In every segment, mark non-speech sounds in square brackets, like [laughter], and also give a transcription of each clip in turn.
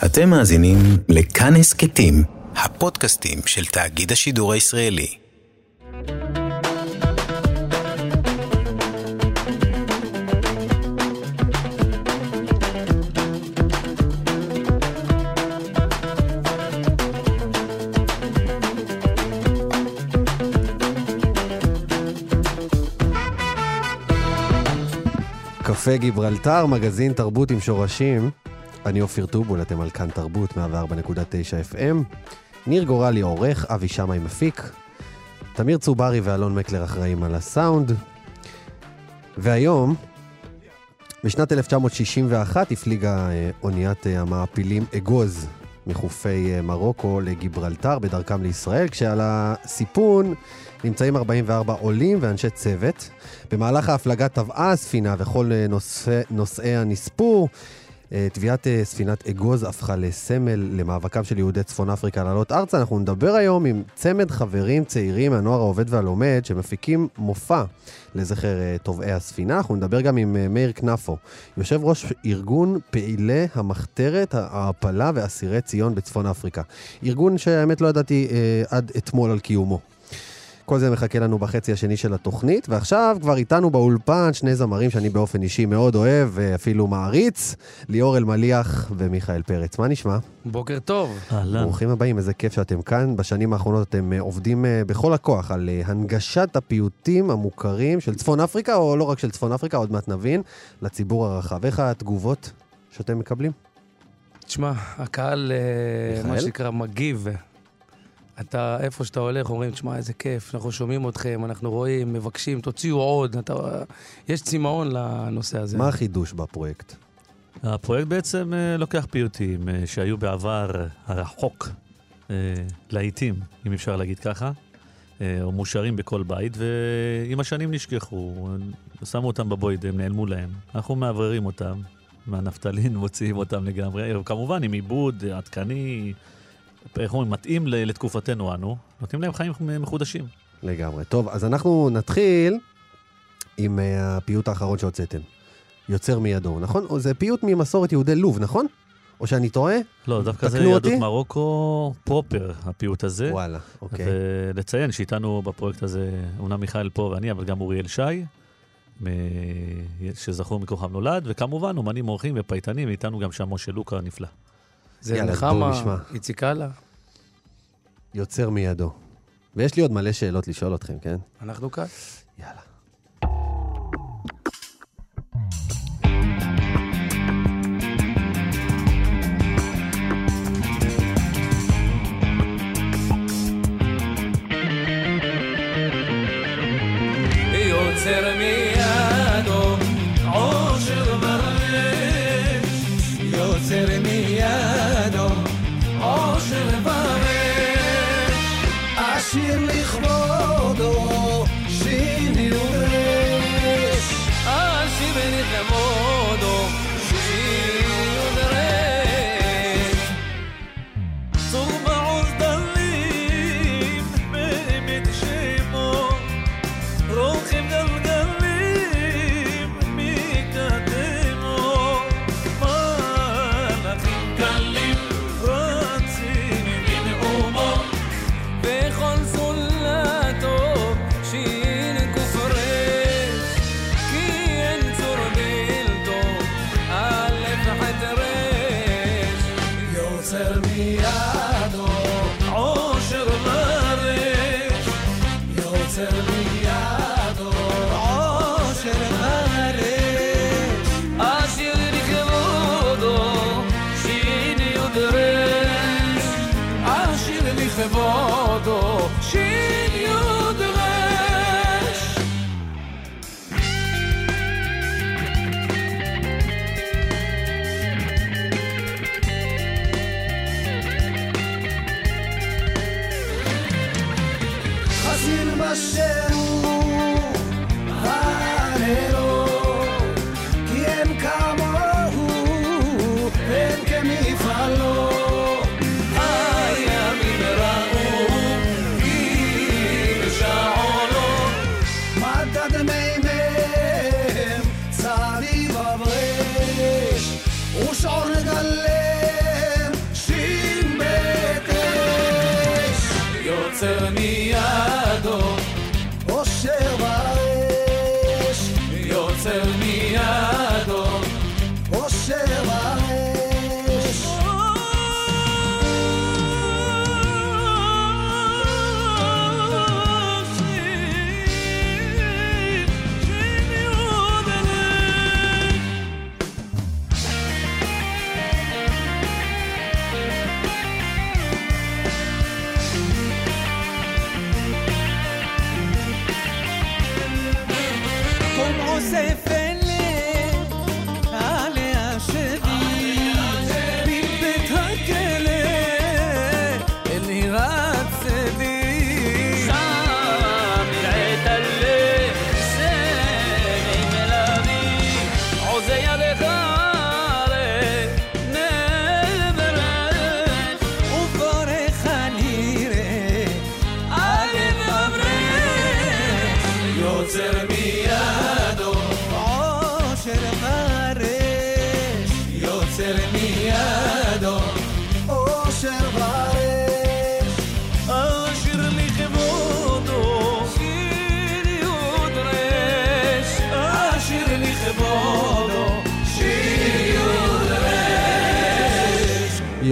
אתם מאזינים לכאן הסכתים, הפודקאסטים של תאגיד השידור הישראלי. קפה גיברלטר, מגזין תרבות עם שורשים. אני אופיר טובול, אתם על כאן תרבות, 104.9 FM. ניר גורלי עורך, אבי שמאי מפיק. תמיר צוברי ואלון מקלר אחראים על הסאונד. והיום, בשנת 1961 הפליגה אה, אוניית אה, המעפילים אגוז מחופי אה, מרוקו לגיברלטר בדרכם לישראל, כשעל הסיפון נמצאים 44 עולים ואנשי צוות. במהלך ההפלגה טבעה הספינה וכל נושא, נושאיה נספו. טביעת ספינת אגוז הפכה לסמל למאבקם של יהודי צפון אפריקה לעלות ארצה. אנחנו נדבר היום עם צמד חברים צעירים מהנוער העובד והלומד שמפיקים מופע לזכר טובעי הספינה. אנחנו נדבר גם עם מאיר כנפו, יושב ראש ארגון פעילי המחתרת, ההעפלה ואסירי ציון בצפון אפריקה. ארגון שהאמת לא ידעתי אה, עד אתמול על קיומו. כל זה מחכה לנו בחצי השני של התוכנית, ועכשיו כבר איתנו באולפן שני זמרים שאני באופן אישי מאוד אוהב ואפילו מעריץ, ליאור אלמליח ומיכאל פרץ. מה נשמע? בוקר טוב. אהלן. ברוכים הבאים, איזה כיף שאתם כאן. בשנים האחרונות אתם עובדים בכל הכוח על הנגשת הפיוטים המוכרים של צפון אפריקה, או לא רק של צפון אפריקה, עוד מעט נבין, לציבור הרחב. איך התגובות שאתם מקבלים? תשמע, הקהל, מיכאל? מה שנקרא, מגיב. אתה, איפה שאתה הולך, אומרים, תשמע, איזה כיף, אנחנו שומעים אתכם, אנחנו רואים, מבקשים, תוציאו עוד. אתה, יש צמאון לנושא הזה. מה החידוש בפרויקט? הפרויקט בעצם אה, לוקח פיוטים אה, שהיו בעבר הרחוק, אה, להיטים, אם אפשר להגיד ככה, אה, או מושרים בכל בית, ועם השנים נשכחו, שמו אותם בבויד, הם נעלמו להם. אנחנו מאווררים אותם, מהנפטלין [laughs] מוציאים אותם לגמרי, כמובן עם עיבוד עדכני, איך אומרים, מתאים לתקופתנו אנו, נותנים להם חיים מחודשים. לגמרי. טוב, אז אנחנו נתחיל עם uh, הפיוט האחרון שהוצאתם. יוצר מידו, נכון? זה פיוט ממסורת יהודי לוב, נכון? או שאני טועה? לא, דווקא זה יהדות אותי. פרוקו פרופר, הפיוט הזה. וואלה, אוקיי. ולציין שאיתנו בפרויקט הזה, אומנם מיכאל פה ואני, אבל גם אוריאל שי, שזכור מכוכב נולד, וכמובן אומנים אורחים ופייטנים, ואיתנו גם שם משה לוקה הנפלא. זה נחמה. איציק אללה, יוצר מידו. ויש לי עוד מלא שאלות לשאול אתכם, כן? אנחנו כאן. יאללה. יוצר מידו עושר ורש, יוצר מידו She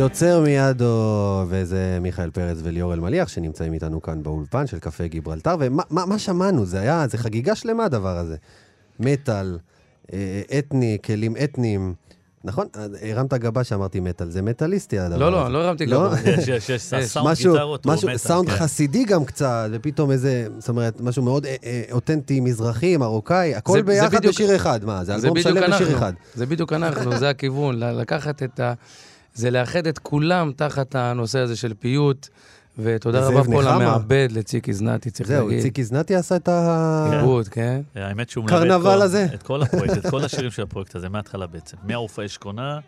יוצר מידו, וזה מיכאל פרץ וליאור אלמליח, שנמצאים איתנו כאן באולפן של קפה גיברלטר, ומה מה, מה שמענו? זה היה, זה חגיגה שלמה הדבר הזה. מטאל, אה, אתני, כלים אתניים. נכון? אה, הרמת גבה שאמרתי מטאל, זה מטאליסטי הדבר לא, הזה. לא, לא הרמתי לא? גבה. [laughs] יש, משהו, גיטרות הוא משהו, מטאל, סאונד כן. חסידי גם קצת, ופתאום איזה, זאת אומרת, משהו מאוד אה, אה, אותנטי, מזרחי, מרוקאי, הכל ביחד בשיר אחד. מה, זה אלבום שלם בשיר אנחנו. אחד. זה בדיוק אנחנו, זה הכיוון. לקחת את ה... זה לאחד את כולם תחת הנושא הזה של פיוט. ותודה רבה פה. למעבד, לציקי זנתי, צריך זהו, להגיד. ציקי זנתי עשה את ה... עיבוד, כן. האמת שהוא מלווה את כל- הזה. את כל הפרויקט, את כל השירים של הפרויקט הזה, מההתחלה בעצם. מהעופי שכונה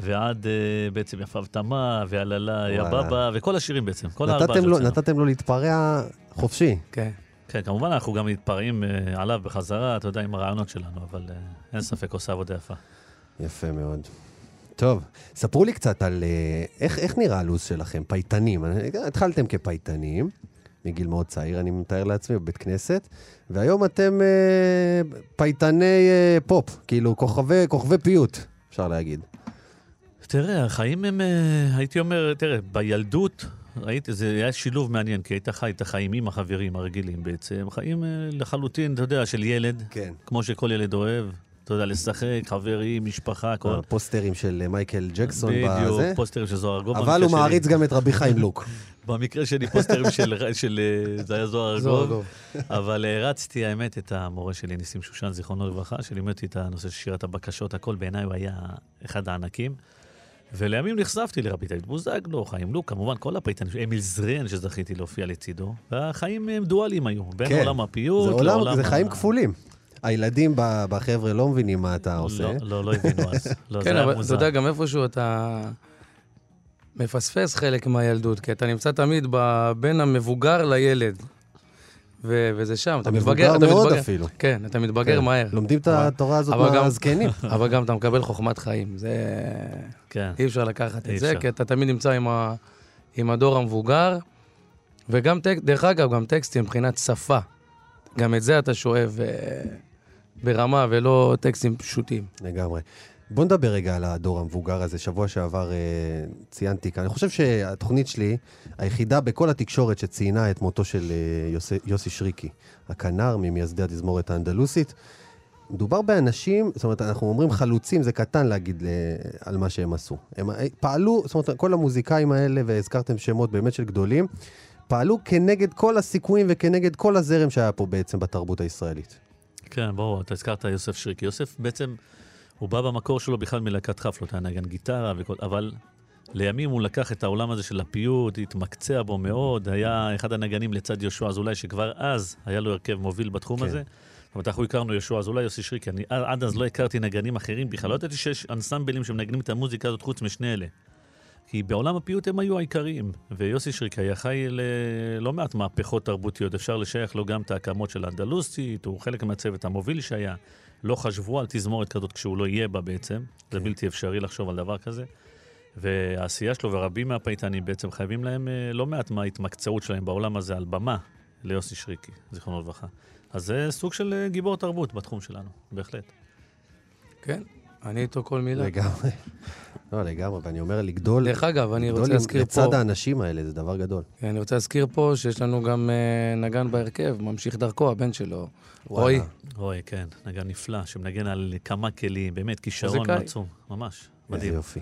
ועד אה, בעצם יפה ותמה, והללה יא. בבא, וכל השירים בעצם, כל הארבעה שהוצאנו. נתתם לו להתפרע חופשי. כן. כן, כמובן אנחנו גם מתפרעים אה, עליו בחזרה, אתה יודע, עם הרעיונות שלנו, אבל אה, אין ספק, עושה עבודה יפה. יפה מאוד. טוב, ספרו לי קצת על אה, איך, איך נראה הלו"ז שלכם, פייטנים. התחלתם כפייטנים, מגיל מאוד צעיר, אני מתאר לעצמי, בבית כנסת, והיום אתם אה, פייטני אה, פופ, כאילו כוכבי, כוכבי פיוט, אפשר להגיד. תראה, החיים הם, אה, הייתי אומר, תראה, בילדות, ראיתי, זה היה שילוב מעניין, כי היית חי את החיים עם החברים הרגילים בעצם, חיים אה, לחלוטין, אתה יודע, של ילד, כן. כמו שכל ילד אוהב, אתה יודע, לשחק, חברים, משפחה, הכל. הפוסטרים של אה, מייקל ג'קסון בזה, בדיוק, פוסטרים של זוהר ארגוב. אבל הוא. מעריץ גם את רבי חיים לוק. [laughs] במקרה שלי פוסטרים [laughs] של, אה, זה היה זוהר ארגוב. [laughs] אבל הערצתי, האמת, את המורה שלי, ניסים שושן, זיכרונו לברכה, שלימד אותי את הנושא של שירת הבקשות, הכל בעיניי הוא היה אחד הענקים. ולימים נחשפתי לרבי דוד בוזגלו, חיים לוק, כמובן כל הפייטנים, אמיל זרן שזכיתי להופיע לצידו, והחיים הם דואליים היו, בין כן. עולם הפיוט זה, עולם, לעולם... זה ה- חיים כפולים. הילדים בחבר'ה לא מבינים מה אתה עושה. לא, לא, לא הבינו אז. לא, [laughs] כן, אבל אתה. יודע, גם איפשהו אתה מפספס חלק מהילדות, כי אתה נמצא תמיד בין המבוגר לילד. ו- וזה שם, אתה מתבגר, המבוגר אתה מאוד מתבגר. אפילו. כן, אתה מתבגר כן. מהר. לומדים את אבל- התורה הזאת מהזקנים. [laughs] אבל גם אתה מקבל חוכמת חיים. זה... כן. אי אפשר לקחת אי את זה. כי אתה תמיד נמצא עם, ה... עם הדור המבוגר, וגם, טק... דרך אגב, גם טקסטים מבחינת שפה. גם את זה אתה שואב אה, ברמה, ולא טקסטים פשוטים. לגמרי. בוא נדבר רגע על הדור המבוגר הזה. שבוע שעבר אה, ציינתי כאן. אני חושב שהתוכנית שלי, היחידה בכל התקשורת שציינה את מותו של אה, יוסי, יוסי שריקי, הכנר ממייסדי התזמורת האנדלוסית. מדובר באנשים, זאת אומרת, אנחנו אומרים חלוצים, זה קטן להגיד אה, על מה שהם עשו. הם אה, פעלו, זאת אומרת, כל המוזיקאים האלה, והזכרתם שמות באמת של גדולים, פעלו כנגד כל הסיכויים וכנגד כל הזרם שהיה פה בעצם בתרבות הישראלית. כן, ברור, אתה הזכרת יוסף שריקי. יוסף בעצם, הוא בא במקור שלו בכלל מלהקת חפלות, היה נגן גיטרה וכל, אבל לימים הוא לקח את העולם הזה של הפיוט, התמקצע בו מאוד, היה אחד הנגנים לצד יהושע אזולאי, שכבר אז היה לו הרכב מוביל בתחום כן. הזה. זאת אומרת, אנחנו הכרנו יהושע אזולאי, יוסי שריקי. אני עד אז לא הכרתי נגנים אחרים בכלל, לא ידעתי שיש אנסמבלים שמנגנים את המוזיקה הזאת חוץ משני אלה. כי בעולם הפיוט הם היו העיקריים, ויוסי שריקי היה חי ללא מעט מהפכות תרבותיות. אפשר לשייך לו גם את ההקמות של האנדלוסית, הוא חלק מהצוות המוביל שהיה. לא חשבו על תזמורת כזאת כשהוא לא יהיה בה בעצם, זה בלתי אפשרי לחשוב על דבר כזה. והעשייה שלו, ורבים מהפייטנים בעצם חייבים להם אה, לא מעט מההתמקצעות שלהם בעולם הזה על במה, ליוסי שריקי, זיכרונו לברכה. אז זה סוג של אה, גיבור תרבות בתחום שלנו, בהחלט. כן, אני איתו כל מילה. לגמרי. לא, לגמרי, ואני אומר, לגדול, דרך אגב, אני רוצה להזכיר לצד פה, האנשים האלה, זה דבר גדול. כן, אני רוצה להזכיר פה שיש לנו גם אה, נגן בהרכב, ממשיך דרכו, הבן שלו, רועי. רועי, כן, נגן נפלא, שמנגן על כמה כלים, באמת כישרון. עצום, ממש, איזה מדהים. יופי.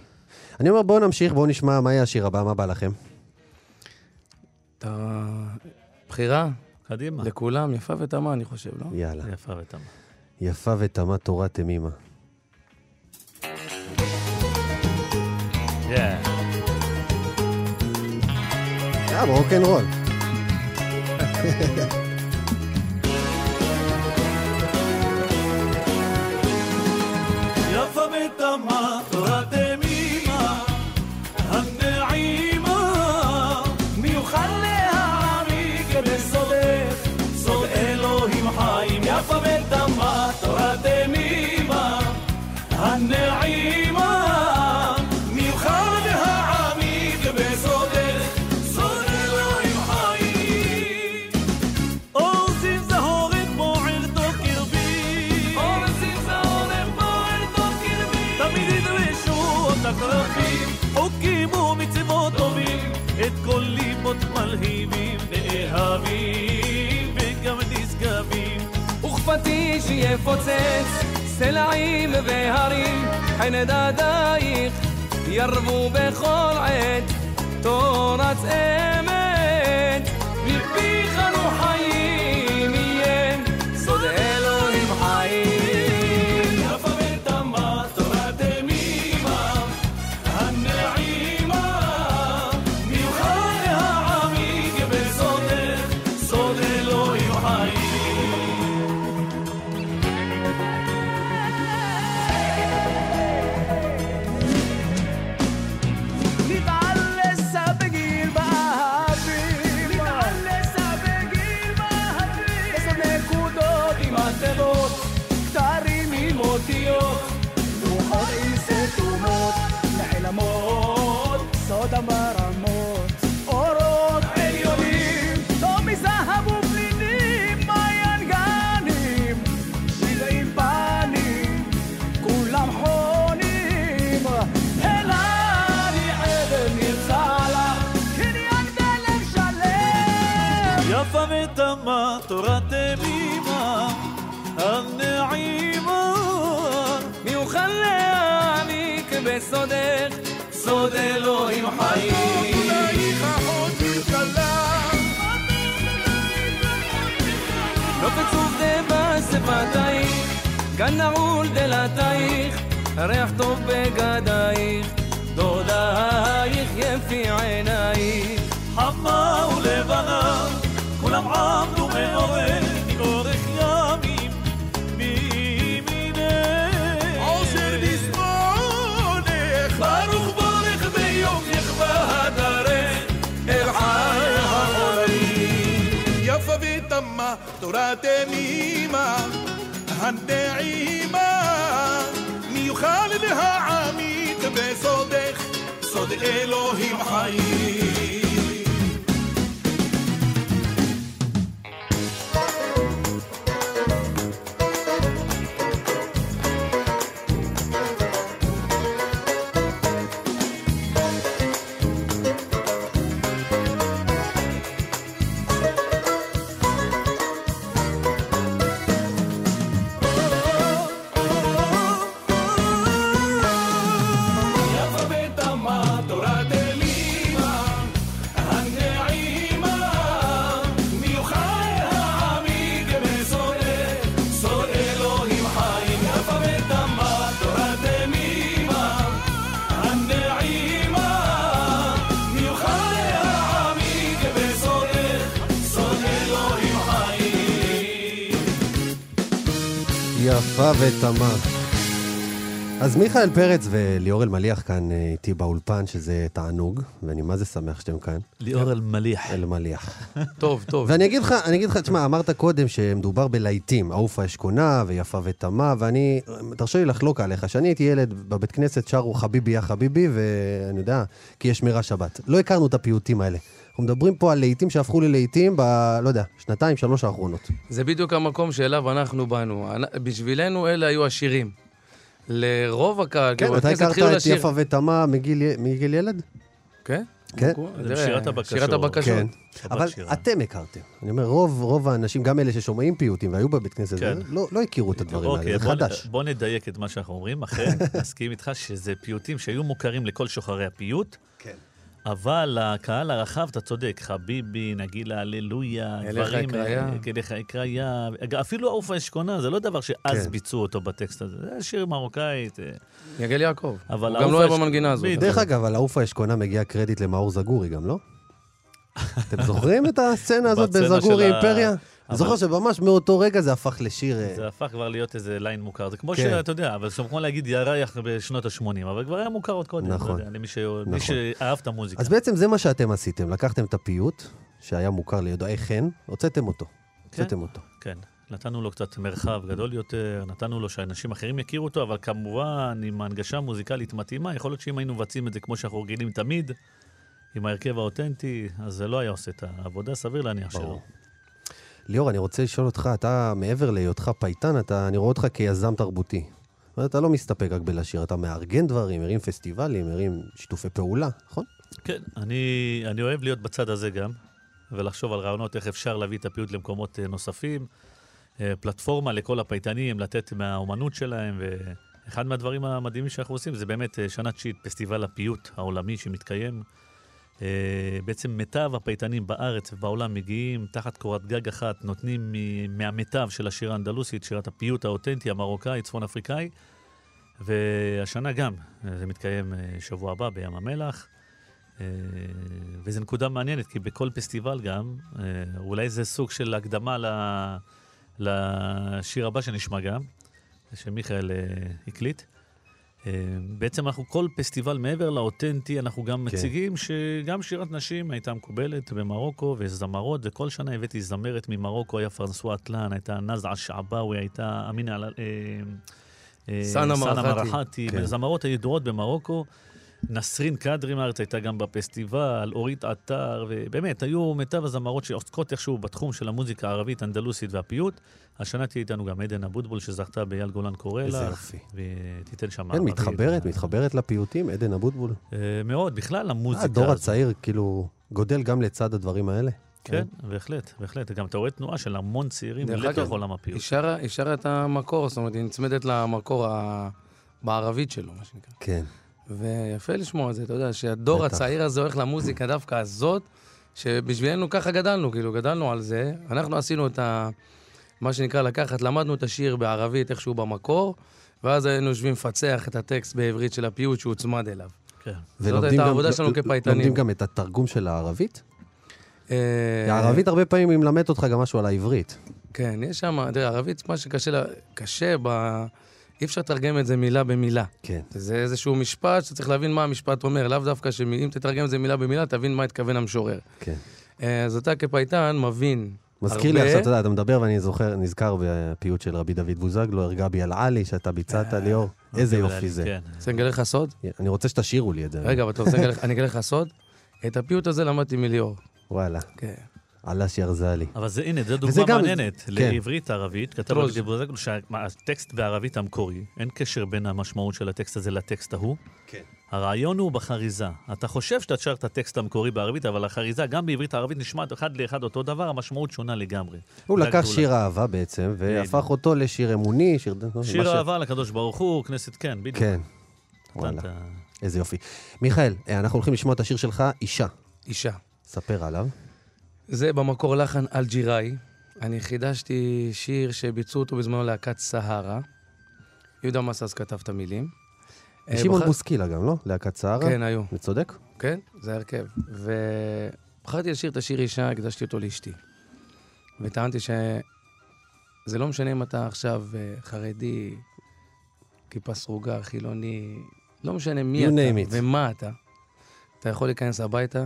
אני אומר, בואו נמשיך, בואו נשמע מה יהיה השיר הבא, מה בא לכם? את הבחירה קדימה. לכולם, יפה ותמה, אני חושב, לא? יאללה. יפה ותמה. יפה ותמה תורה תמימה. Yeah. Ja, rock'n'roll. [laughs] שיפוצץ סלעים והרים חן דדייך ירבו בכל עת תורת אמת בסודך סוד אלוהים חיים נופץ ודבש שפתייך, גן נעול דלתייך, ריח טוב בגדייך, דודייך יפי עינייך. חמה ולבנה תורה תמימה הנעימה מי יוכל להעמיק בסודך? סוד אלוהים חיים יפה ותמה. אז מיכאל פרץ וליאור אלמליח כאן אה, איתי באולפן, שזה תענוג, ואני מה זה שמח שאתם כאן. ליאור אלמליח. אלמליח. [laughs] טוב, טוב. ואני אגיד לך, אני אגיד לך, תשמע, אמרת קודם שמדובר בלהיטים, עופה אשכונה ויפה ותמה, ואני, תרשה לי לחלוק עליך, כשאני הייתי ילד בבית כנסת שרו חביבי יא חביבי, ואני יודע, כי יש שמירה שבת. לא הכרנו את הפיוטים האלה. אנחנו מדברים פה על להיטים שהפכו ללהיטים ב... לא יודע, שנתיים, שלוש האחרונות. זה בדיוק המקום שאליו אנחנו באנו. אנ- בשבילנו אלה היו השירים. לרוב הקהל, כן, כאילו, אתה הכרת את לשיר. יפה ותמה מגיל מגיל ילד? כן? כן. שירת הבקשות. שירת הבקשות. כן. אבל שירה. אתם הכרתם. אני אומר, רוב, רוב האנשים, גם אלה ששומעים פיוטים והיו בבית כנסת, כן. לא, לא הכירו את הדברים האלה, אוקיי, זה בוא, חדש. בוא נדייק את מה שאנחנו אומרים. אכן, [laughs] נסכים איתך שזה פיוטים שהיו מוכרים לכל שוחרי הפיוט. אבל לקהל הרחב, אתה צודק, חביבי, נגילה, הללויה, דברים... אה, אליך אקריה. אג- אפילו עוף האשכונה, זה לא דבר שאז כן. ביצעו אותו בטקסט הזה. זה שיר מרוקאית. אה, יגל יעקב. אבל הוא גם לא אוהב האש- המנגינה הזאת. דרך אגב, על העוף האשכונה מגיע קרדיט למאור זגורי גם, לא? [laughs] אתם זוכרים את הסצנה הזאת בזגורי אימפריה? אני זוכר שממש מאותו רגע זה הפך לשיר... אה, זה הפך כבר להיות איזה ליין מוכר. זה כמו כן. שאתה יודע, אבל זה כמו להגיד ירח בשנות ה-80, אבל כבר היה מוכר עוד קודם. נכון. למי נכון. שאהב את המוזיקה. אז בעצם זה מה שאתם עשיתם, לקחתם את הפיוט, שהיה מוכר לידועי חן, הוצאתם אותו. הוצאתם אותו. כן, נתנו לו קצת מרחב גדול יותר, נתנו לו שאנשים אחרים יכירו אותו, אבל כמובן, עם הנגשה מוזיקלית מתאימה, יכול להיות שאם היינו מבצעים את זה כמו שאנחנו רגילים תמיד, עם ההרכב האותנטי, אז זה לא היה עושה את העבודה, סביר להניח שלא. ליאור, אני רוצה לשאול אותך, אתה, מעבר להיותך פייטן, אתה, אני רואה אותך כיזם תרבותי. אתה לא מסתפק רק בלשיר, אתה מארגן דברים, מרים פסטיבלים, מרים שיתופי פעולה, נכון? כן, אני, אני אוהב להיות בצד הזה גם, ולחשוב על רעיונות איך אפשר להביא את הפיוט למקומות אה, נוספים, אה, פלטפורמה לכל הפייטנים, לתת מהאומנות שלהם, ואחד מהדברים המדהימים שאנחנו עושים זה באמת אה, שנה תשיעית פסטיבל הפיוט העולמי שמתקיים. אה, בעצם מיטב הפייטנים בארץ ובעולם מגיעים תחת קורת גג אחת, נותנים מהמיטב של השירה האנדלוסית, שירת הפיוט האותנטי, המרוקאי, צפון אפריקאי. והשנה גם, זה מתקיים אה, שבוע הבא בים המלח. אה, וזו נקודה מעניינת, כי בכל פסטיבל גם, אולי זה סוג של הקדמה לשיר הבא שנשמע גם, שמיכאל הקליט. אה, בעצם אנחנו, כל פסטיבל מעבר לאותנטי, אנחנו גם כן. מציגים שגם שירת נשים הייתה מקובלת במרוקו, ויש זמרות, וכל שנה הבאתי זמרת ממרוקו, היה פרנסואה טלן, הייתה נזעה שעבאווי, הייתה אמינה... אה, אה, סאנה מרחתי. מרחתי, כן. זמרות הידועות במרוקו. נסרין קדרי מארץ הייתה גם בפסטיבל, אורית עטר, ובאמת, היו מיטב הזמרות שעוסקות איכשהו בתחום של המוזיקה הערבית, אנדלוסית והפיוט. השנה תהיה איתנו גם עדן אבוטבול, שזכתה באייל גולן קורא איזה לך, יופי. ותיתן שם כן. מתחברת, מתחברת לפיוטים, עדן אבוטבול. אה, מאוד, בכלל המוזיקה הדור. הצעיר, כאילו, גודל גם לצד הדברים האלה. כן, בהחלט, בהחלט. גם אתה רואה תנועה של המון צעירים לתוך עולם הפיוט. היא שרה- את המקור, זאת אומרת, היא נצמדת למקור בערבית שלו, מה שנקרא. כן. ויפה לשמוע את זה, אתה יודע, שהדור בטח. הצעיר הזה הולך למוזיקה דווקא הזאת, שבשבילנו ככה גדלנו, כאילו, גדלנו על זה. אנחנו עשינו את ה... מה שנקרא לקחת, למדנו את השיר בערבית איכשהו במקור, ואז היינו יושבים לפצח את הטקסט בעברית של הפיוט שהוצמד אליו. כן. ולומדים הייתה גם- העבודה שלנו כפייטנים. לומדים גם את התרגום של הערבית? אה, הערבית הרבה פעמים היא מלמדת אותך גם משהו על העברית. כן, יש שם, תראה, ערבית, מה שקשה קשה ב... אי אפשר לתרגם את זה מילה במילה. כן. זה איזשהו משפט שצריך להבין מה המשפט אומר, לאו דווקא שאם תתרגם את זה מילה במילה, תבין מה התכוון המשורר. כן. אה, אז אתה כפייטן מבין מזכיר לי הרבה. עכשיו, אתה יודע, אתה מדבר ואני זוכר, נזכר בפיוט של רבי דוד בוזגלו, הרגע בי על עלי, שאתה ביצעת, ליאור. איזה יופי זה. כן. רוצה לגלה לך סוד? אני רוצה שתשאירו לי את זה. רגע, אבל אתה רוצה, לגלה- אני אגלה לך סוד? את הפיוט הזה למדתי מליאור. וואלה, כן. עלש ירזלי. אבל זה, הנה, זו דוגמה גם- מעניינת. כן. לעברית, ערבית, כתב טרוז. רבי דבוזגלו שהטקסט בערבית המקורי, אין קשר בין המשמעות של הטקסט הזה לטקסט ההוא. כן. הרעיון הוא בחריזה. אתה חושב שאתה שר את הטקסט המקורי בערבית, אבל החריזה, גם בעברית הערבית נשמעת אחד לאחד אותו דבר, המשמעות שונה לגמרי. הוא לקח הגדולה. שיר אהבה בעצם, והפך אותו לשיר אמוני, שיר... שיר ש- אהבה לקדוש ברוך הוא, כנסת, כן, בדיוק. כן. וואלה, איזה יופי. מיכאל, אה, אנחנו הולכים לשמוע את השיר שלך, אישה. אישה. ספר עליו. זה במקור לחן אלג'יראי. אני חידשתי שיר שביצעו אותו בזמנו להקת סהרה. יהודה מסס כתב את המילים. אה, שמעון בחר- בוסקילה גם, לא? להקת סהרה? כן, היו. אני צודק? כן, זה ההרכב. ובחרתי לשיר את השיר אישה, הקדשתי אותו לאשתי. וטענתי שזה לא משנה אם אתה עכשיו אה, חרדי, כיפה סרוגה, חילוני, לא משנה מי You אתה. ומה אתה, אתה יכול להיכנס הביתה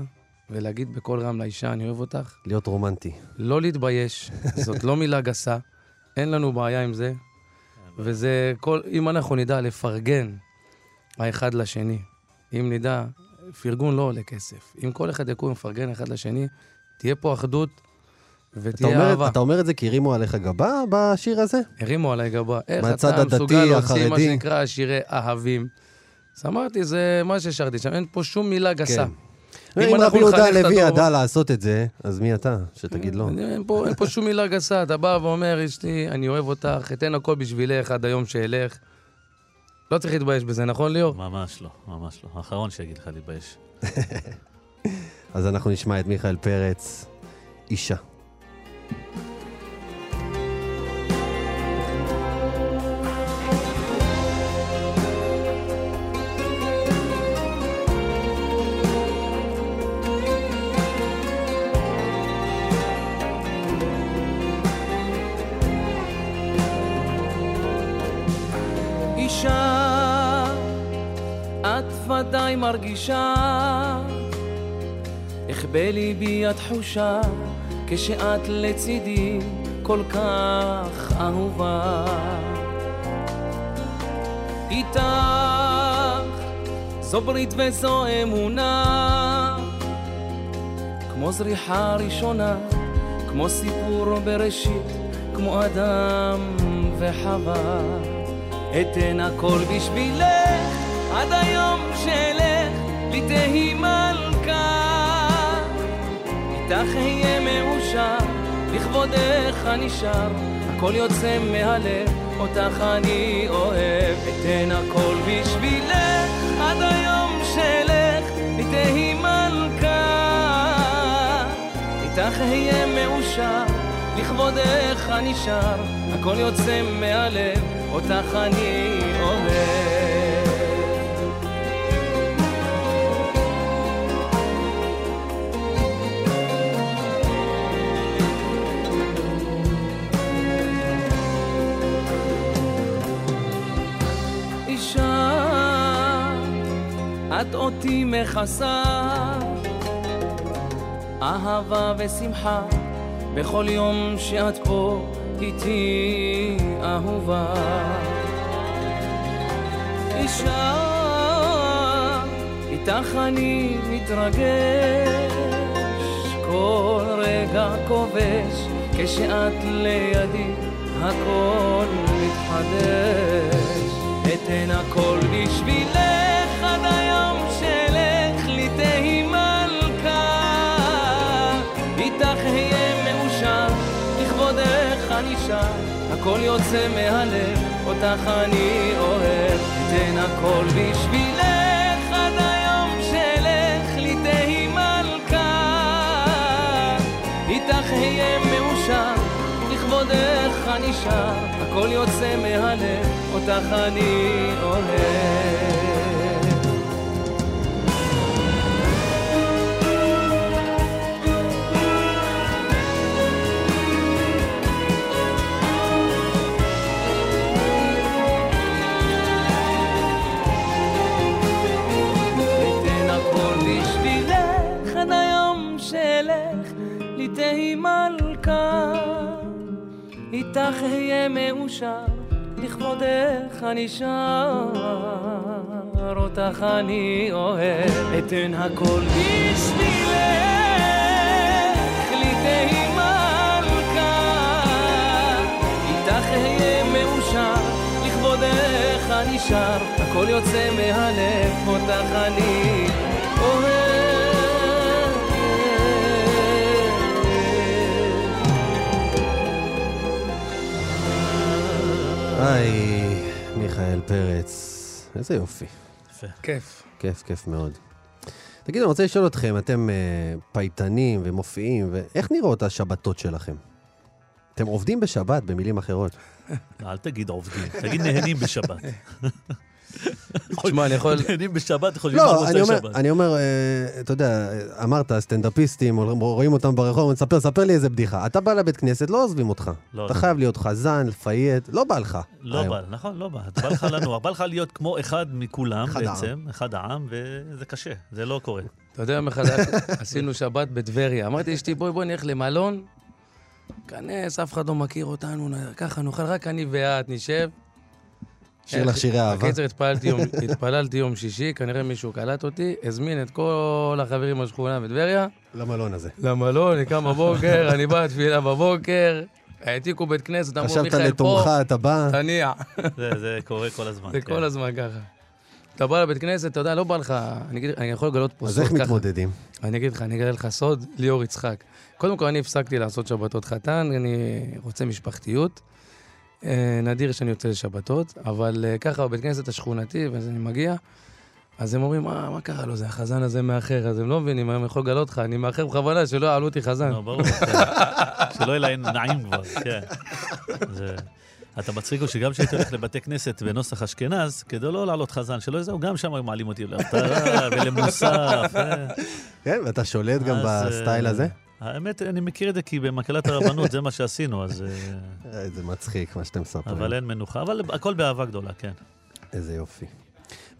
ולהגיד בקול רם לאישה, אני אוהב אותך, להיות רומנטי. לא להתבייש, זאת לא מילה גסה, אין לנו בעיה עם זה, וזה כל, אם אנחנו נדע לפרגן האחד לשני, אם נדע, פרגון לא עולה כסף. אם כל אחד יקום ומפרגן אחד לשני, תהיה פה אחדות אתה ותהיה אומר, אהבה. אתה אומר את זה כי הרימו עליך גבה בשיר הזה? הרימו עליי גבה. איך מהצד אתה הדתי, מסוגל להוציא מה? שנקרא שירי אהבים? אז אמרתי, זה מה ששרתי שם, אין פה שום מילה גסה. כן. אם אנחנו רבי יהודה הלוי ידע לעשות את זה, אז מי אתה שתגיד לא? אין פה, שום מילה גסה, אתה בא ואומר, אשתי, אני אוהב אותך, אתן הכל בשבילך עד היום שאלך. לא צריך להתבייש בזה, נכון ליאור? ממש לא, ממש לא. האחרון שיגיד לך להתבייש. [laughs] אז אנחנו נשמע את מיכאל פרץ. אישה, מרגישה איך בליבי התחושה כשאת לצידי כל כך אהובה. איתך זו ברית וזו אמונה כמו זריחה ראשונה, כמו סיפור בראשית, כמו אדם וחווה. אתן הכל בשבילך, עד היום שאלך, לי תהי מלכה. איתך אהיה מאושר, לכבודך אני שר, הכל יוצא מהלב, אותך אני אוהב. אתן הכל בשבילך, עד היום שאלך, לי תהי מלכה. איתך אהיה מאושר, לכבודך אני שר, הכל יוצא מהלב, אותך אני אוהב. את אותי מכסה אהבה ושמחה בכל יום שאת פה איתי אהובה. אישה, איתך אני מתרגש, כל רגע כובש, כשאת לידי הכל מתחדש. הכל יוצא מהלב, אותך אני אוהב. אתן הכל בשבילך עד היום שלך לי תהי מלכה. איתך אהיה מאושר, לכבודך אני שר, הכל יוצא מהלב, אותך אני אוהב. תהי מלכה איתך אהיה מאושר לכבודך אני שר אותך אני אוהב. אתן הכל. בשבילך לי תהי מלכה איתך אהיה מאושר לכבודך אני שר. הכל יוצא מהלב אותך אני אוהב היי, מיכאל פרץ, איזה יופי. יפה. כיף. כיף, כיף מאוד. תגידו, אני רוצה לשאול אתכם, אתם אה, פייטנים ומופיעים, ואיך נראות השבתות שלכם? אתם עובדים בשבת, במילים אחרות. [laughs] אל תגיד עובדים, תגיד נהנים בשבת. [laughs] תשמע, אני יכול... נהנים בשבת, חושבים על לא, אני מוצאי אומר, שבת. אני אומר, אה, אתה יודע, אמרת, סטנדאפיסטים, רואים אותם ברחוב, מספר, ספר לי איזה בדיחה. אתה בא לבית כנסת, לא עוזבים אותך. לא, אתה לא. חייב להיות חזן, לפייט, לא בא לך. לא. בא, נכון, לא בא. אתה בא לך לנוח, בא לך להיות כמו אחד מכולם אחד בעצם, אחד העם, וזה קשה, זה לא קורה. אתה יודע, יום אחד [laughs] עשינו שבת בטבריה. אמרתי לאשתי, בואי, בואי נלך למלון, כנס, אף אחד לא מכיר אותנו, ככה נאכל, רק אני ואת נשב. שיר לך שירי אהבה. בקיצר, התפללתי יום- [laughs] התפללתי יום שישי, כנראה מישהו קלט אותי, הזמין את כל החברים מהשכונה בטבריה למלון הזה. למלון, אני קם בבוקר, אני בא לתפילה בבוקר, העתיקו בית כנסת, אמרו, חשבת מיכאל פה, לתומך, אתה בא, תניע. [laughs] זה זה קורה כל הזמן. זה כן. כל הזמן ככה. אתה בא לבית כנסת, אתה יודע, לא בא לך, אני אגיד- אני יכול לגלות פה אז סוד איך ככה. מתמודדים? אני אגיד לך, אני אגלה לך סוד, ליאור יצחק. קודם כל, אני הפסקתי לעשות שבתות חתן, אני רוצה משפחתיות. אה, נדיר שאני יוצא לשבתות, אבל אה, ככה בבית כנסת השכונתי, ואז אני מגיע, אז הם אומרים, מה, מה קרה לו, זה החזן הזה מאחר, אז הם לא מבינים, היום אני יכול לגלות לך, אני מאחר בכוונה, שלא יעלו אותי חזן. לא, ברור, כן. [laughs] שלא יהיה להם נעים כבר, כן. זה- אתה מצחיק הוא שגם כשהייתי הולך לבתי כנסת בנוסח אשכנז, כדי לא לעלות חזן, שלא יזהו, גם שם היו מעלים אותי להפטרה ולמוסף. אה. כן, ואתה שולט גם אה, בסטייל הזה? האמת, אני מכיר את זה כי במקהלת הרבנות זה מה שעשינו, אז... אה, איזה מצחיק מה שאתם מספרים. אבל אין מנוחה, אבל הכל באהבה גדולה, כן. איזה יופי.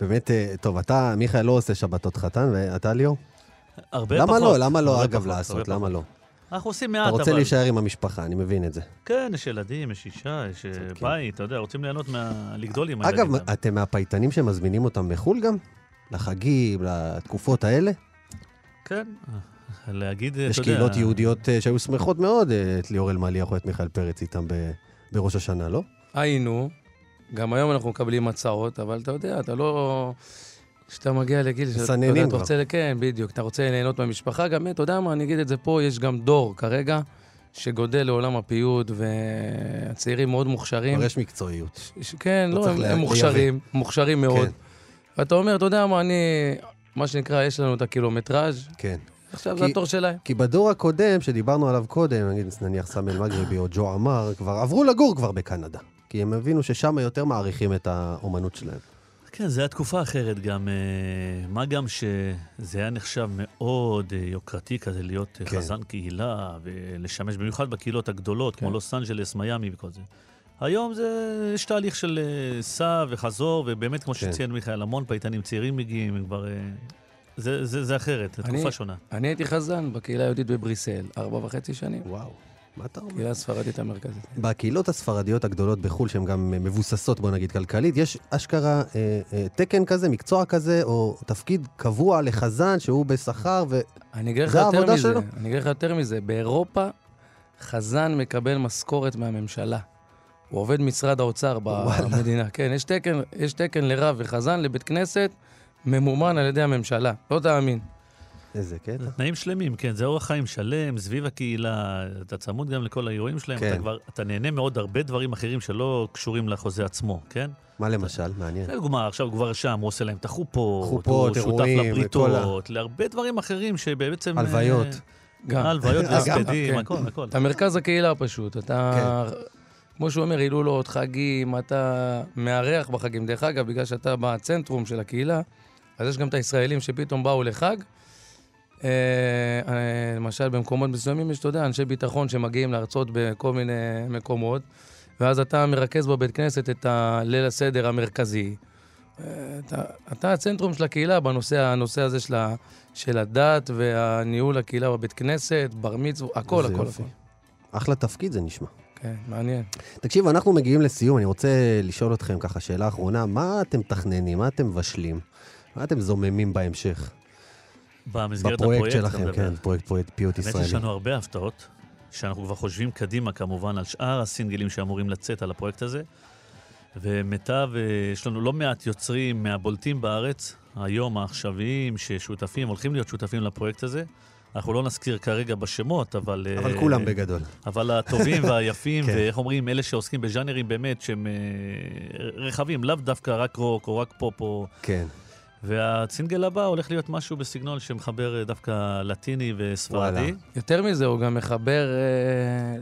באמת, אה, טוב, אתה, מיכאל, לא עושה שבתות חתן, ואתה, ליאור? הרבה למה פחות. לא? למה לא, אגב, פחות, לעשות? למה פחות. לא? אנחנו עושים אתה מעט, אבל... רוצה להישאר עם המשפחה, אני מבין את זה. כן, יש ילדים, יש אישה, יש אה, צודקים. בית, אתה יודע, רוצים ליהנות מה... לגדול עם אגב, הילדים. גם. אתם מהפייטנים שמזמינים אותם מחו"ל גם? לחגים, לתקופות האלה? כן, להגיד, יש אתה יודע... קהילות יהודיות אה, שהיו שמחות מאוד, אה, את ליאור אלמליח או את מיכאל פרץ איתם ב- בראש השנה, לא? היינו, גם היום אנחנו מקבלים הצעות, אבל אתה יודע, אתה לא... כשאתה מגיע לגיל שאתה מסננים יודע, אתה כבר. רוצה, כן, בדיוק, אתה רוצה ליהנות מהמשפחה, גם, אתה יודע מה, אני אגיד את זה פה, יש גם דור כרגע שגודל לעולם הפיוט, והצעירים מאוד מוכשרים. כבר יש מקצועיות. ש- כן, לא לא, הם, לה- הם מוכשרים, מוכשרים מאוד. כן. ואתה אומר, אתה יודע מה, אני, מה שנקרא, יש לנו את הקילומטראז', כן. עכשיו זה כי- התור שלהם. כי בדור הקודם, שדיברנו עליו קודם, נגיד נניח סמל מגרבי או ג'ו עמר, כבר עברו לגור כבר בקנדה. כי הם הבינו ששם יותר מעריכים את האומנות שלהם. כן, זו הייתה תקופה אחרת גם. אה, מה גם שזה היה נחשב מאוד אה, יוקרתי כזה להיות כן. חזן קהילה ולשמש במיוחד בקהילות הגדולות, כמו כן. לוס אנג'לס, מיאמי וכל זה. היום זה, יש תהליך של אה, סע וחזור, ובאמת, כמו כן. שציין מיכאל, המון פייטנים צעירים מגיעים, הם כבר... זה, זה, זה אחרת, זו אני- תקופה שונה. אני הייתי חזן בקהילה היהודית בבריסל, ארבע וחצי שנים. וואו, מה אתה אומר? קהילה הספרדית המרכזית. בקהילות הספרדיות הגדולות בחו"ל, שהן גם אה, מבוססות, בוא נגיד, כלכלית, יש אשכרה אה, אה, תקן כזה, מקצוע כזה, או תפקיד קבוע לחזן שהוא בשכר, ו... אני אגיד לך זה יותר העבודה מזה, שלו? אני אגיד לך יותר מזה, באירופה חזן מקבל משכורת מהממשלה. הוא עובד משרד האוצר במדינה. כן, יש תקן, יש תקן לרב וחזן לבית כנסת, ממומן על ידי הממשלה. לא תאמין. איזה קטע. זה תנאים שלמים, כן, זה אורח חיים שלם, סביב הקהילה, אתה צמוד גם לכל האירועים שלהם, כן. אתה כבר, אתה נהנה מאוד הרבה דברים אחרים שלא קשורים לחוזה עצמו, כן? מה למשל? מעניין. לדוגמה, עכשיו הוא כבר שם, הוא עושה להם את החופות, חופות, הוא אירועים, שותף וכל לבריתות, להרבה דברים אחרים שבעצם... הלוויות. אה, גם. הלוויות [laughs] והספדים, כן. הכל, הכל. אתה מרכז הקהילה פשוט. אתה, כמו שהוא אומר, הילולות, חגים, אתה מארח בחגים. דרך אגב, בגלל שאתה בצנטרום של הקהילה, אז יש גם את הישראלים שפתאום באו לחג. אה, אה, למשל, במקומות מסוימים יש, אתה יודע, אנשי ביטחון שמגיעים להרצות בכל מיני מקומות, ואז אתה מרכז בבית כנסת את הליל הסדר המרכזי. אה, אתה, אתה הצנטרום של הקהילה בנושא הנושא הזה של, ה, של הדת והניהול הקהילה בבית כנסת, בר מצווה, הכל, הכל, יופי. הכל. אחלה תפקיד זה נשמע. כן, מעניין. תקשיב, אנחנו מגיעים לסיום, אני רוצה לשאול אתכם ככה, שאלה אחרונה, מה אתם מתכננים, מה אתם מבשלים? מה אתם זוממים בהמשך? במסגרת בפרויקט הפרויקט, שלכם. כן, פרויקט פרויקט פיוט האמת ישראלי. שיש לנו הרבה הפתעות, שאנחנו כבר חושבים קדימה כמובן על שאר הסינגלים שאמורים לצאת על הפרויקט הזה. ומיטב, אה, יש לנו לא מעט יוצרים מהבולטים בארץ, היום העכשוויים, ששותפים, הולכים להיות שותפים לפרויקט הזה. אנחנו לא נזכיר כרגע בשמות, אבל... אבל אה, כולם בגדול. אבל הטובים [laughs] והיפים, כן. ואיך אומרים, אלה שעוסקים בז'אנרים באמת שהם אה, רחבים, לאו דווקא רק רוק או רק פופ או... כן. והסינגל הבא הולך להיות משהו בסגנון שמחבר אה, דווקא לטיני וספרדי. וואלה. יותר מזה, הוא גם מחבר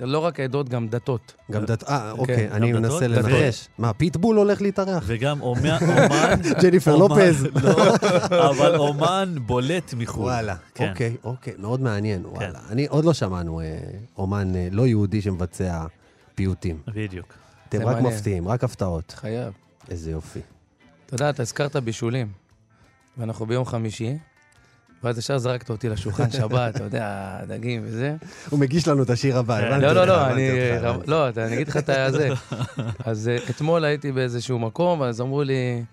אה, לא רק עדות, גם דתות. גם דת... אה, אוקיי, אני מנסה דתות? לנחש. מה, פיטבול הולך להתארח? וגם אומן... [laughs] ג'ניפר לופז. [laughs] לא, אבל אומן בולט מחו"ל. וואלה, כן. אוקיי, אוקיי, מאוד מעניין, וואלה. אני, עוד לא שמענו אה, אומן אה, לא יהודי שמבצע פיוטים. בדיוק. אתם רק מעניין. מפתיעים, רק הפתעות. חייב. איזה יופי. אתה יודע, אתה הזכרת בישולים, ואנחנו ביום חמישי, ואז ישר זרקת אותי לשולחן [laughs] שבת, אתה יודע, דגים וזה. הוא מגיש לנו את השיר הבא, כן. הבנתי לא, לא, אותך, לא, הבנתי אני... אותך. לא, אתה- אני אגיד לך את הזה. [laughs] אז אה, אתמול הייתי באיזשהו מקום, ואז אמרו לי,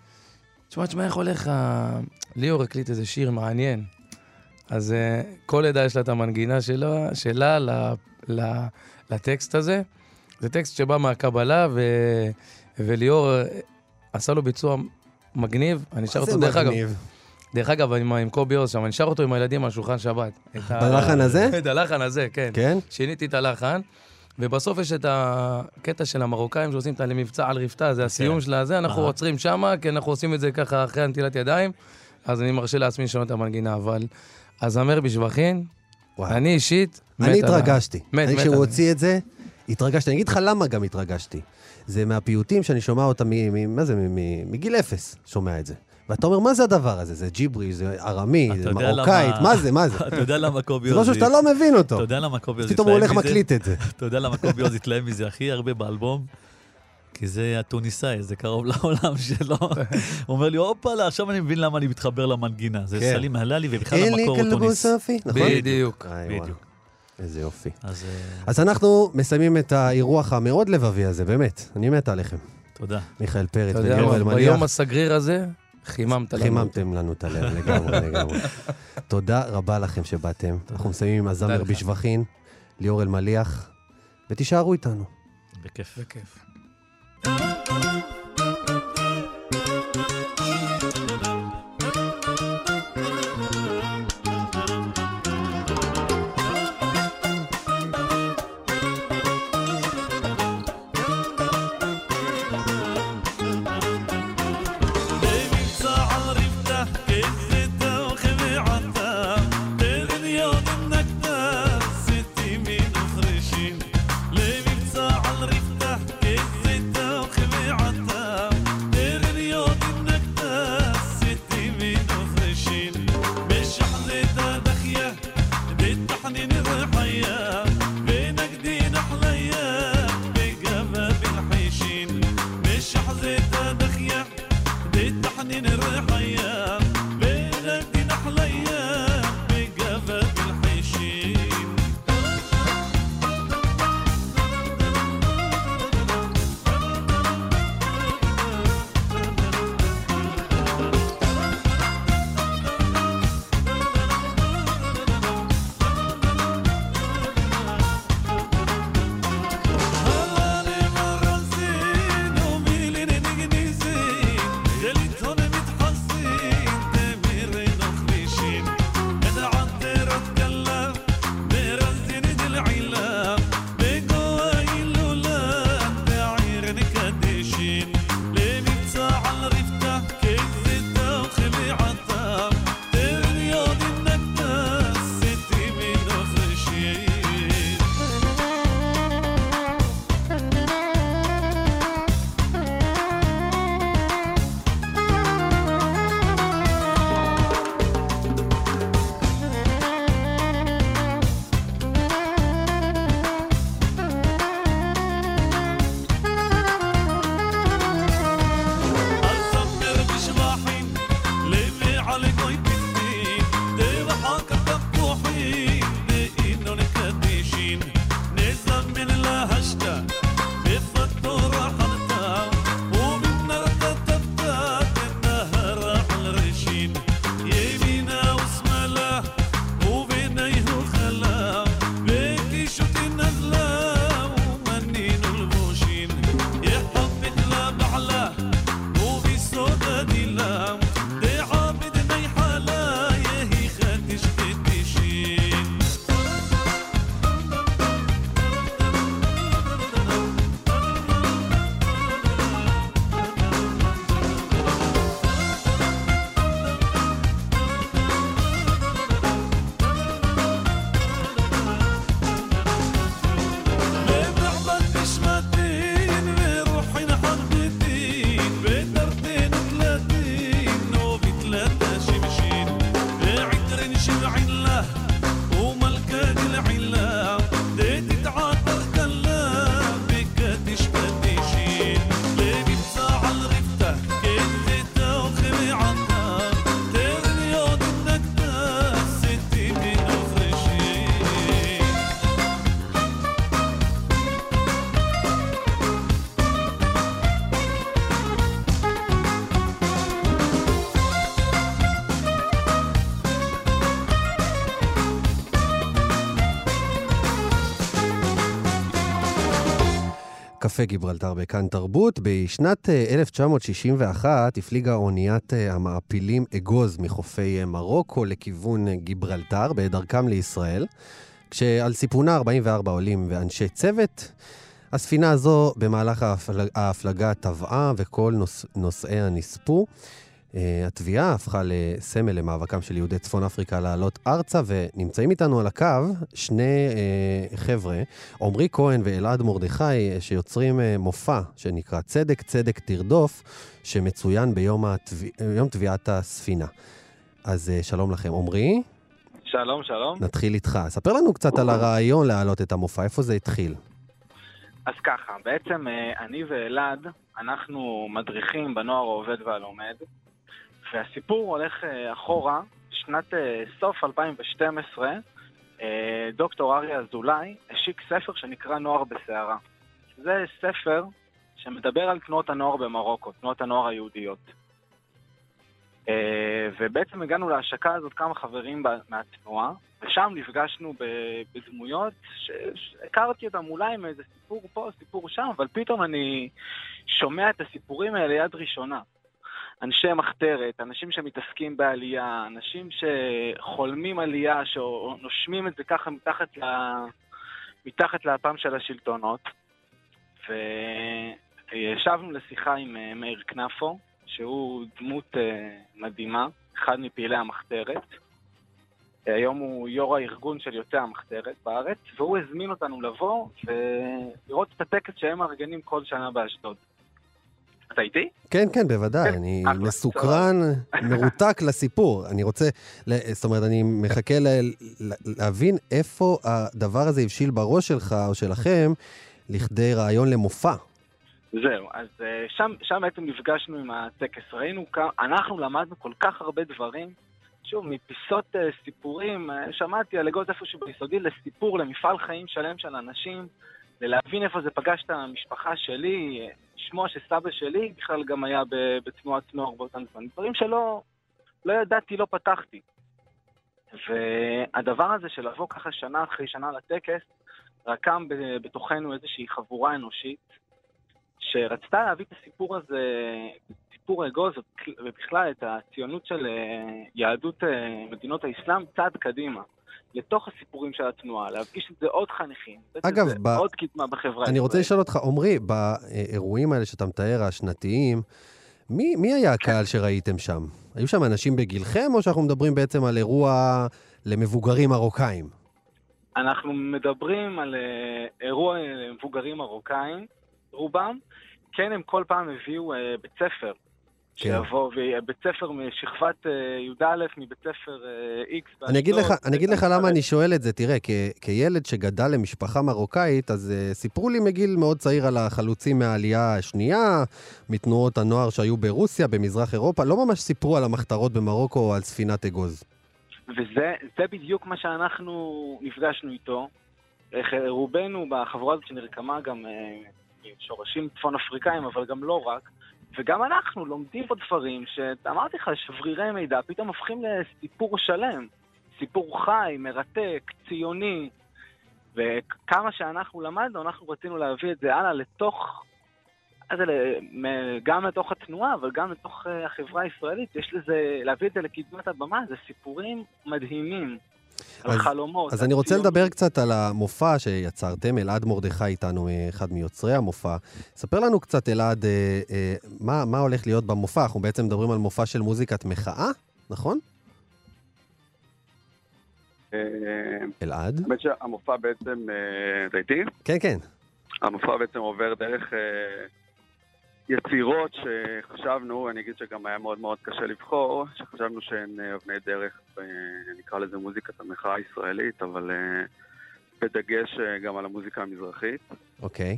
תשמע, תשמע, איך הולך ה... ליאור הקליט איזה שיר מעניין. אז אה, כל עדה יש לה את המנגינה שלה, שלה ל, ל, לטקסט הזה. זה טקסט שבא מהקבלה, ו, וליאור אה, עשה לו ביצוע מגניב. אני מה זה אותו, דרך אגב, מגניב? דרך אגב, עם, עם קובי עוז שם, אני אשאר אותו עם הילדים על שולחן שבת. בלחן הזה? את הלחן הזה, כן. כן? שיניתי את הלחן, ובסוף יש את הקטע של המרוקאים שעושים את המבצע על רפתה, זה הסיום של הזה, אנחנו. עוצרים שמה, כי אנחנו עושים את זה ככה אחרי הנטילת ידיים, אז אני מרשה לעצמי לשנות את המנגינה, אבל הזמר בשבחין. אני אישית, מת אני התרגשתי. מת, אני מת כשהוא הוציא את זה, התרגשתי. אני אגיד לך למה גם התרגשתי. זה מהפיוטים שאני שומע אותם, מה זה, מגיל אפס, שומע את זה. ואתה אומר, מה זה הדבר הזה? זה ג'יברי, זה ארמי, זה מרוקאית, למה- מה זה, מה זה? [laughs] אתה יודע למה קובי זה עוז... משהו שאתה לא מבין אותו. אתה יודע למה קובי עוז פתאום הוא הולך? מקליט את זה. [laughs] אתה יודע למה קובי עוז התלהב מזה הכי הרבה באלבום? כי זה התוניסאי, זה קרוב לעולם [laughs] שלו. הוא אומר לי, הופה, עכשיו אני מבין למה אני מתחבר למנגינה. זה כן. סלים הללי, ובכלל המקור הוא תוניס. נכון? בדיוק. איזה יופי. אז אה, אז אנחנו מסיימים את האירוח המאוד לבבי הזה, באמת. אני מת עליכם. תודה. מיכאל פרץ אתה יודע וליאור מה, אלמליח. ביום הסגריר הזה, חיממת לנו. חיממתם לנו את הלב לגמרי, [laughs] לגמרי. תודה רבה לכם שבאתם. אנחנו מסיימים עם הזמר. בשבחין, ליאור אלמליח, ותישארו איתנו. בכיף. בכיף. קפה גיברלטר בכאן תרבות. בשנת אה, 1961 הפליגה אוניית אה, המעפילים אגוז מחופי אה, מרוקו לכיוון אה, גיברלטר בדרכם לישראל, כשעל סיפונה 44 עולים ואנשי צוות. הספינה הזו במהלך ההפל... ההפלגה טבעה וכל נוס... נוסעיה נספו. Uh, התביעה הפכה לסמל למאבקם של יהודי צפון אפריקה לעלות ארצה, ונמצאים איתנו על הקו שני uh, חבר'ה, עמרי כהן ואלעד מרדכי, uh, שיוצרים uh, מופע שנקרא צדק צדק תרדוף, שמצוין ביום התב... יום תביעת הספינה. אז uh, שלום לכם. עמרי, שלום, שלום. נתחיל איתך. ספר לנו קצת על הרעיון להעלות את המופע, איפה זה התחיל? אז ככה, בעצם אה, אני ואלעד, אנחנו מדריכים בנוער העובד והלומד, והסיפור הולך אה, אחורה, שנת אה, סוף 2012, אה, דוקטור אריה אזולאי השיק ספר שנקרא נוער בסערה. זה ספר שמדבר על תנועות הנוער במרוקו, תנועות הנוער היהודיות. ובעצם הגענו להשקה הזאת כמה חברים מהתנועה, ושם נפגשנו בדמויות שהכרתי אותם אולי מאיזה סיפור פה, סיפור שם, אבל פתאום אני שומע את הסיפורים האלה יד ראשונה. אנשי מחתרת, אנשים שמתעסקים בעלייה, אנשים שחולמים עלייה, שנושמים את זה ככה מתחת, ל... מתחת לאפם של השלטונות. וישבנו לשיחה עם אה, מאיר כנפו, שהוא דמות אה, מדהימה, אחד מפעילי המחתרת. היום הוא יו"ר הארגון של יוצאי המחתרת בארץ, והוא הזמין אותנו לבוא ולראות את הטקס שהם מארגנים כל שנה באשדוד. אתה איתי? כן, כן, בוודאי. כן, אני אחלה, מסוקרן, מרותק [laughs] לסיפור. אני רוצה, זאת אומרת, אני מחכה ל- ל- להבין איפה הדבר הזה הבשיל בראש שלך או שלכם לכדי רעיון למופע. זהו, אז אה, שם, שם בעצם נפגשנו עם הטקס. ראינו כמה, אנחנו למדנו כל כך הרבה דברים. שוב, מפיסות אה, סיפורים, אה, שמעתי על אגוז איפשהו ביסודי, לסיפור, למפעל חיים שלם של אנשים, ללהבין איפה זה פגש את המשפחה שלי, לשמוע שסבא שלי בכלל גם היה בתנועת נוער באותם זמן. דברים שלא לא ידעתי, לא פתחתי. והדבר הזה של לבוא ככה שנה אחרי שנה לטקס, רקם בתוכנו איזושהי חבורה אנושית שרצתה להביא את הסיפור הזה, סיפור אגוז, ובכלל את הציונות של אה, יהדות אה, מדינות האסלאם צעד קדימה. לתוך הסיפורים של התנועה, להפגיש את זה עוד חניכים. אגב, ב- עוד קדמה בחברה אני רוצה. לשאול אותך, עמרי, באירועים האלה שאתה מתאר, השנתיים, מי, מי היה הקהל שראיתם שם? היו שם אנשים בגילכם, או שאנחנו מדברים בעצם על אירוע למבוגרים מרוקאים? אנחנו מדברים על אה, אירוע למבוגרים מרוקאים, רובם. כן, הם כל פעם הביאו אה, בית ספר. כן. שיבוא, ובית ספר משכבת אה, י"א, מבית ספר אה, X. אני אגיד לך, אני אגיד לך. למה אני שואל את זה. תראה, כ- כילד שגדל למשפחה מרוקאית, אז uh, סיפרו לי מגיל מאוד צעיר על החלוצים מהעלייה השנייה, מתנועות הנוער שהיו ברוסיה, במזרח אירופה. לא ממש סיפרו על המחתרות במרוקו או על ספינת אגוז. וזה זה בדיוק מה שאנחנו נפגשנו איתו. רובנו בחבורה הזאת שנרקמה גם עם שורשים צפון אפריקאים, אבל גם לא רק. וגם אנחנו לומדים פה דברים שאמרתי לך, שברירי מידע, פתאום הופכים לסיפור שלם. סיפור חי, מרתק, ציוני. וכמה שאנחנו למדנו, אנחנו רצינו להביא את זה הלאה לתוך, גם לתוך התנועה, אבל גם לתוך אה, החברה הישראלית. יש לזה, להביא את זה לקדמת הבמה, זה סיפורים מדהימים. על אז- חלומות. אז אני רוצה ציונות. לדבר קצת על המופע שיצרתם, אלעד מרדכי איתנו, אה, אחד מיוצרי המופע. ספר לנו קצת, אלעד, אה, אה, מה, מה הולך להיות במופע. אנחנו בעצם מדברים על מופע של מוזיקת מחאה, נכון? אה, אלעד? האמת שהמופע בעצם, אתה איתי? כן, כן. המופע בעצם עובר דרך אה, יצירות שחשבנו, אני אגיד שגם היה מאוד מאוד קשה לבחור, שחשבנו שהן אה, אבני דרך, אה, נקרא לזה מוזיקת המחאה הישראלית, אבל אה, בדגש גם על המוזיקה המזרחית. אוקיי.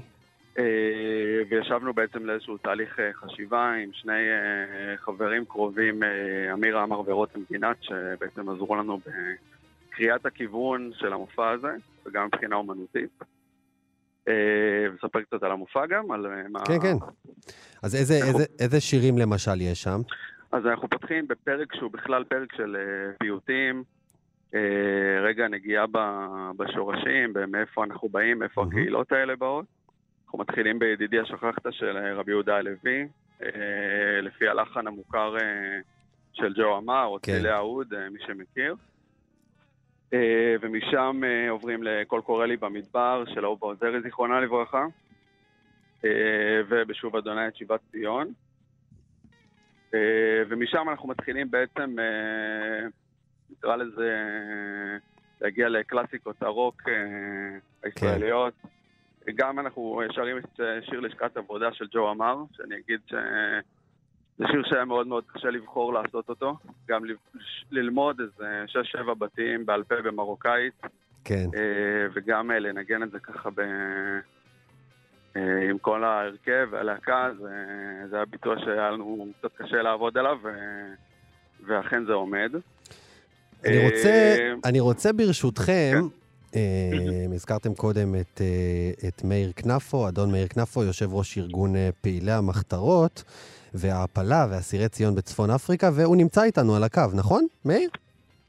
אה, וישבנו בעצם לאיזשהו תהליך חשיבה עם שני חברים קרובים, אמיר עמר ורותם גינת, שבעצם עזרו לנו בקריאת הכיוון של המופע הזה, וגם מבחינה אומנותית. אה, וספר קצת על המופע גם, על אה, מה... כן, כן. אז איזה, איזה, איזה שירים למשל יש שם? אז אנחנו פותחים בפרק שהוא בכלל פרק של אה, פיוטים, אה, רגע נגיעה בשורשים, מאיפה אנחנו באים, מאיפה מהמם. הקהילות האלה באות. אנחנו מתחילים בידידי השכחת של אה, רבי יהודה הלוי, אה, לפי הלחן המוכר אה, של ג'ו אמר, או כן. צלילי האוד, אה, מי שמכיר. אה, ומשם אה, עוברים לקול קורא לי במדבר של אהובה עוזרי, זיכרונה לברכה, אה, ובשוב אדוני את שיבת ציון. ומשם אנחנו מתחילים בעצם, נקרא לזה, להגיע לקלאסיקות הרוק הישראליות. גם אנחנו שרים את שיר לשכת עבודה של ג'ו אמר, שאני אגיד שזה שיר שהיה מאוד מאוד קשה לבחור לעשות אותו. גם ללמוד איזה שש-שבע בתים בעל פה במרוקאית, כן. אה, וגם אה, לנגן את זה ככה ב... אה, עם כל ההרכב והלהקה, זה, זה היה ביצוע שהיה לנו קצת קשה לעבוד עליו, ו... ואכן זה עומד. אני רוצה, אני רוצה ברשותכם, אה, הזכרתם קודם את, את מאיר כנפו, אדון מאיר כנפו, יושב ראש ארגון פעילי המחתרות וההעפלה ואסירי ציון בצפון אפריקה, והוא נמצא איתנו על הקו, נכון, מאיר?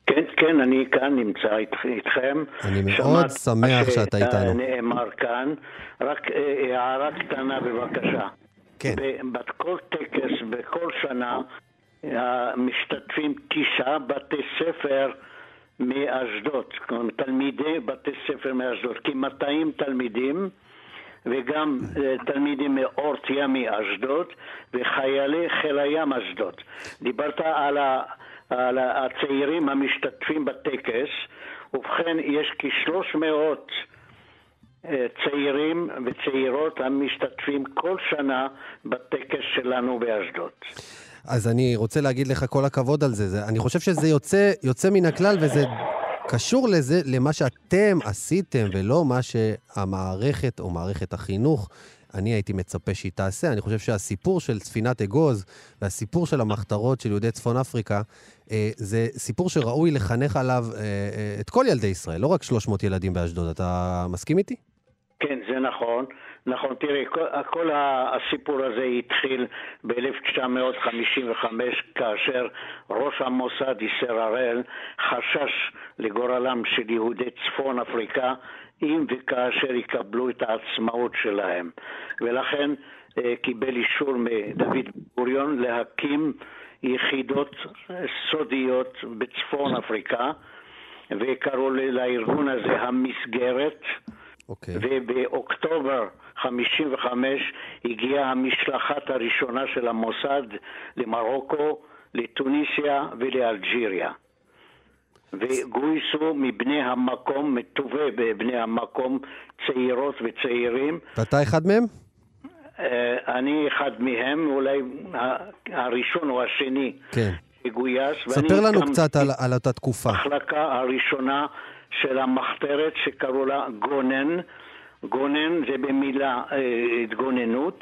כן, כן, אני כאן נמצא איתכ- איתכם. אני מאוד שמח מה שאתה איתנו. שנאמר כאן. רק אה, הערה קטנה בבקשה. כן. בכל טקס, בכל שנה, משתתפים תשעה בתי ספר מאשדוד, תלמידי בתי ספר מאשדוד, כ-200 תלמידים. וגם אה, תלמידים מאורט ימי אשדוד וחיילי חיל הים אשדוד. דיברת על, ה, על הצעירים המשתתפים בטקס, ובכן יש כ-300 אה, צעירים וצעירות המשתתפים כל שנה בטקס שלנו באשדוד. אז אני רוצה להגיד לך כל הכבוד על זה. זה אני חושב שזה יוצא, יוצא מן הכלל, וזה קשור לזה, למה שאתם עשיתם, ולא מה שהמערכת או מערכת החינוך, אני הייתי מצפה שהיא תעשה. אני חושב שהסיפור של ספינת אגוז והסיפור של המחתרות של יהודי צפון אפריקה, אה, זה סיפור שראוי לחנך עליו אה, אה, את כל ילדי ישראל, לא רק 300 ילדים באשדוד. אתה מסכים איתי? זה נכון. נכון, תראה, כל, כל הסיפור הזה התחיל ב-1955 כאשר ראש המוסד איסר הראל חשש לגורלם של יהודי צפון אפריקה אם וכאשר יקבלו את העצמאות שלהם. ולכן אה, קיבל אישור מדוד גוריון להקים יחידות סודיות בצפון אפריקה וקראו לארגון הזה המסגרת. אוקיי. ובאוקטובר 55 הגיעה המשלחת הראשונה של המוסד למרוקו, לטוניסיה ולאלג'יריה. וגויסו מבני המקום, מטובי בבני המקום, צעירות וצעירים. ואתה אחד מהם? אה, אני אחד מהם, אולי הראשון או השני כן. שגויס. ספר לנו קצת על, על אותה תקופה. המחלקה הראשונה של המחתרת שקראו לה גונן. גונן זה במילה אה, התגוננות,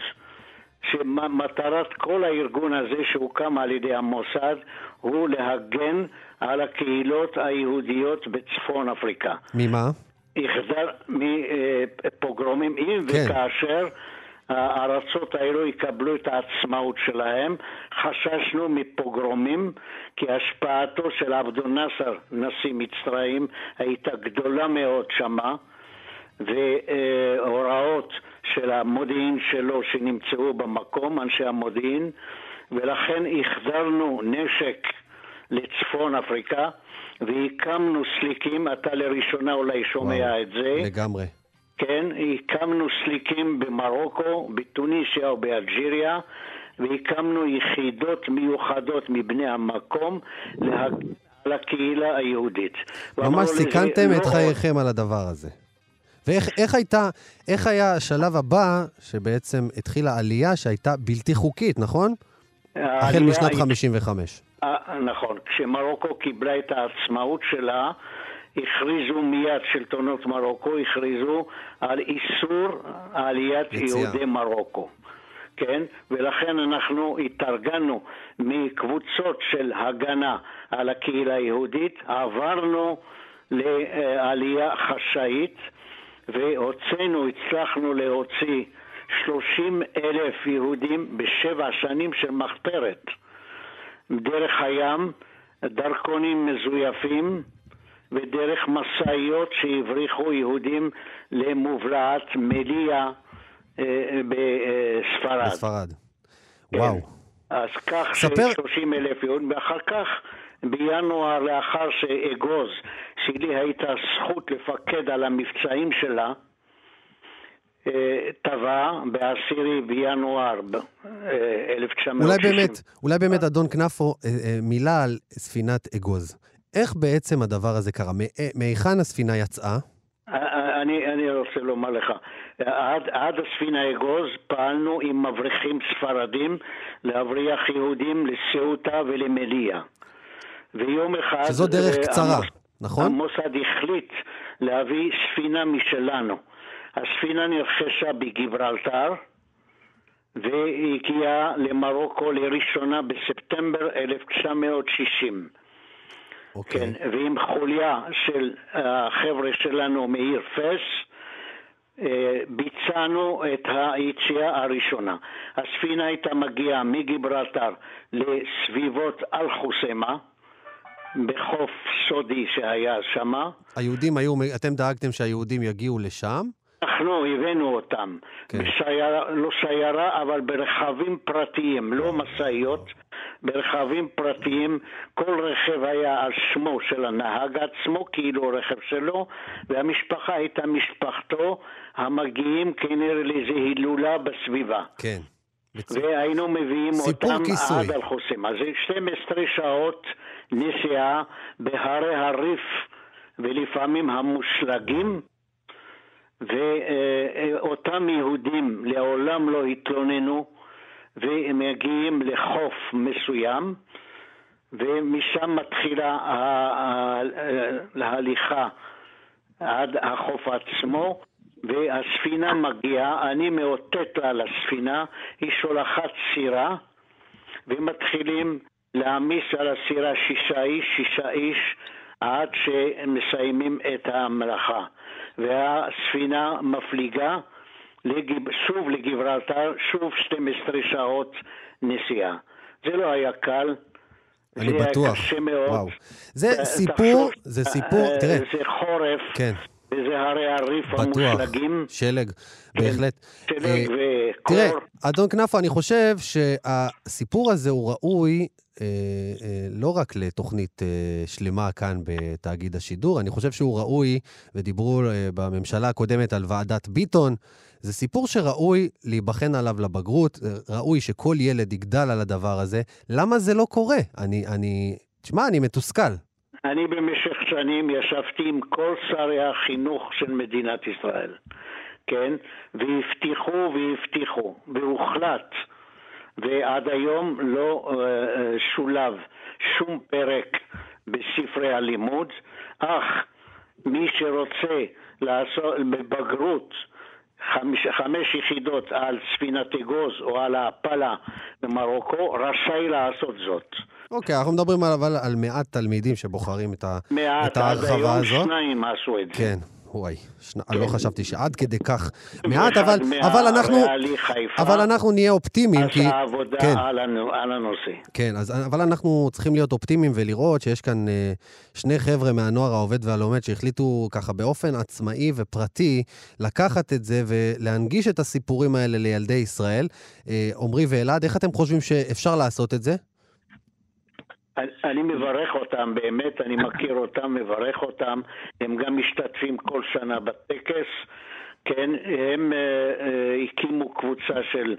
שמטרת כל הארגון הזה שהוקם על ידי המוסד הוא להגן על הקהילות היהודיות בצפון אפריקה. ממה? יחזר מפוגרומים, אם כן. וכאשר הארצות האלו יקבלו את העצמאות שלהם, חששנו מפוגרומים, כי השפעתו של עבדו נאסר, נשיא מצרים, הייתה גדולה מאוד שמה, והוראות של המודיעין שלו שנמצאו במקום, אנשי המודיעין, ולכן החזרנו נשק לצפון אפריקה והקמנו סליקים, אתה לראשונה אולי שומע וואו, את זה. לגמרי. כן, הקמנו סליקים במרוקו, בתוניסיה או באלג'יריה, והקמנו יחידות מיוחדות מבני המקום להגן על הקהילה היהודית. ממש סיכנתם לא את חייכם על הדבר הזה. ואיך איך הייתה, איך היה השלב הבא שבעצם התחילה עלייה שהייתה בלתי חוקית, נכון? החל משנת היא- 55. אה, נכון. כשמרוקו קיבלה את העצמאות שלה, הכריזו מיד, שלטונות מרוקו הכריזו על איסור עליית יציאה. יהודי מרוקו. כן? ולכן אנחנו התארגנו מקבוצות של הגנה על הקהילה היהודית, עברנו לעלייה חשאית והוצאנו, הצלחנו להוציא 30 אלף יהודים בשבע שנים של מחתרת. דרך הים, דרכונים מזויפים ודרך משאיות שהבריחו יהודים למובלעת מליה אה, בספרד. בספרד. כן. וואו. אז כך ספר- ש-30 אלף יהודים, ואחר כך בינואר, לאחר שאגוז, שלי הייתה זכות לפקד על המבצעים שלה, אה, טבע בעשירי בינואר ב- אה, 1960. אולי באמת, אולי באמת, אדון כנפו, אה, אה, מילה על ספינת אגוז. איך בעצם הדבר הזה קרה? מא- מהיכן הספינה יצאה? אה, אני, אני רוצה לומר לך, עד, עד הספינה אגוז פעלנו עם מבריחים ספרדים להבריח יהודים לסעוטה ולמליה. ויום אחד... שזו דרך אה, קצרה, המוס- נכון? המוסד החליט להביא ספינה משלנו. הספינה נרכשה בגיברלטר והגיעה למרוקו לראשונה בספטמבר 1960. אוקיי. כן, ועם חוליה של החבר'ה שלנו מעיר פס, אה, ביצענו את היציאה הראשונה. הספינה הייתה מגיעה מגיברלטר לסביבות אל-חוסמה, בחוף סודי שהיה שמה. היהודים היו, אתם דאגתם שהיהודים יגיעו לשם? אנחנו הבאנו אותם, כן. בשיירה, לא שיירה, אבל ברכבים פרטיים, לא משאיות, ברכבים פרטיים. כל רכב היה על שמו של הנהג עצמו, כאילו רכב שלו, והמשפחה הייתה משפחתו, המגיעים כנראה לאיזו הילולה בסביבה. כן. והיינו מביאים אותם כיסוי. עד אל-חוסים. אז זה 12 שעות נסיעה בהרי הריף ולפעמים המושלגים, ואותם יהודים לעולם לא התלוננו, והם מגיעים לחוף מסוים, ומשם מתחילה ההליכה עד החוף עצמו, והספינה מגיעה, אני מאותת לה לספינה, היא שולחת סירה, ומתחילים להעמיס על הסירה שישה איש, שישה איש, עד שמסיימים את המלאכה. והספינה מפליגה לגיב, שוב לגיברלטר, שוב 12 שעות נסיעה. זה לא היה קל. אני זה היה בטוח. קשה מאוד. וואו. זה סיפור, זה סיפור, אה, תראה, זה חורף, כן, וזה הרי הריף בטוח, המושלגים. שלג, בהחלט. שלג אה, וקור. תראה, אדון כנפו, אני חושב שהסיפור הזה הוא ראוי אה, אה, לא רק לתוכנית אה, שלמה כאן בתאגיד השידור, אני חושב שהוא ראוי, ודיברו אה, בממשלה הקודמת על ועדת ביטון, זה סיפור שראוי להיבחן עליו לבגרות, אה, ראוי שכל ילד יגדל על הדבר הזה. למה זה לא קורה? אני, אני, תשמע, אני מתוסכל. אני במשך שנים ישבתי עם כל שרי החינוך של מדינת ישראל, כן? והבטיחו והבטיחו, והוחלט, ועד היום לא אה, אה, שולב שום פרק בספרי הלימוד, אך מי שרוצה לעשות בבגרות חמש, חמש יחידות על ספינת אגוז או על ההפלה במרוקו, רשאי לעשות זאת. אוקיי, אנחנו מדברים על, אבל על מעט תלמידים שבוחרים את, מעט, את עד ההרחבה היום הזו. שניים עשו את זה. כן, וואי, שני, לא חשבתי שעד כדי כך [laughs] כן. מעט, אבל, אבל אנחנו, אבל אנחנו נהיה אופטימיים, כי... עשה עבודה כן. על, על הנושא. כן, אז, אבל אנחנו צריכים להיות אופטימיים ולראות שיש כאן אה, שני חבר'ה מהנוער העובד והלומד שהחליטו ככה באופן עצמאי ופרטי לקחת את זה ולהנגיש את הסיפורים האלה לילדי ישראל. אה, עמרי ואלעד, איך אתם חושבים שאפשר לעשות את זה? אני- מברך אותם, באמת, אני מכיר אותם, מברך אותם. הם גם משתתפים כל שנה בטקס. כן, הם אה, הקימו קבוצה של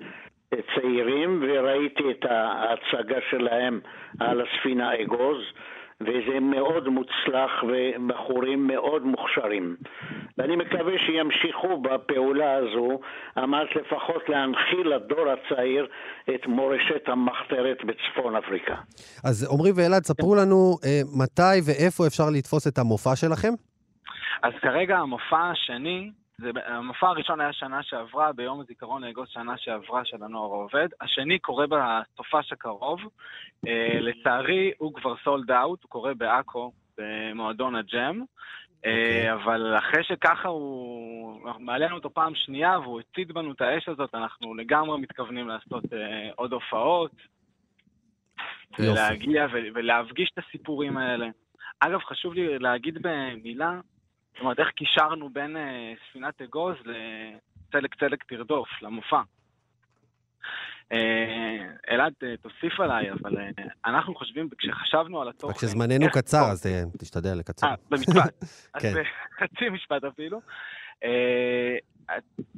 אה, צעירים, וראיתי את ההצגה שלהם על הספינה אגוז, וזה מאוד מוצלח, ובחורים מאוד מוכשרים. ואני מקווה שימשיכו בפעולה הזו, על מנת לפחות להנחיל לדור הצעיר את מורשת המחתרת בצפון אפריקה. אז עמרי ואלעד, ספרו לנו אה, מתי ואיפה אפשר לתפוס את המופע שלכם. אז כרגע המופע השני, זה, המופע הראשון היה שנה שעברה, ביום הזיכרון לאגוז שנה שעברה של הנוער העובד. השני קורה בסופש הקרוב. אה, לצערי, הוא כבר סולד אאוט, הוא קורה בעכו, במועדון הג'ם. אוקיי. אה, אבל אחרי שככה הוא... אנחנו מעלינו אותו פעם שנייה והוא הצית בנו את האש הזאת, אנחנו לגמרי מתכוונים לעשות אה, עוד הופעות. יופי. ולהגיע ו- ולהפגיש את הסיפורים האלה. אגב, חשוב לי להגיד במילה, זאת אומרת, איך קישרנו בין אה, ספינת אגוז צלק צלק תרדוף, למופע. אה, אלעד, אה, תוסיף עליי, אבל אה, אנחנו חושבים, כשחשבנו על התוכן... רק שזמננו קצר, אז אה, תשתדל לקצר. אה, במשפט. [laughs] אז כן. בחצי משפט אפילו. אה,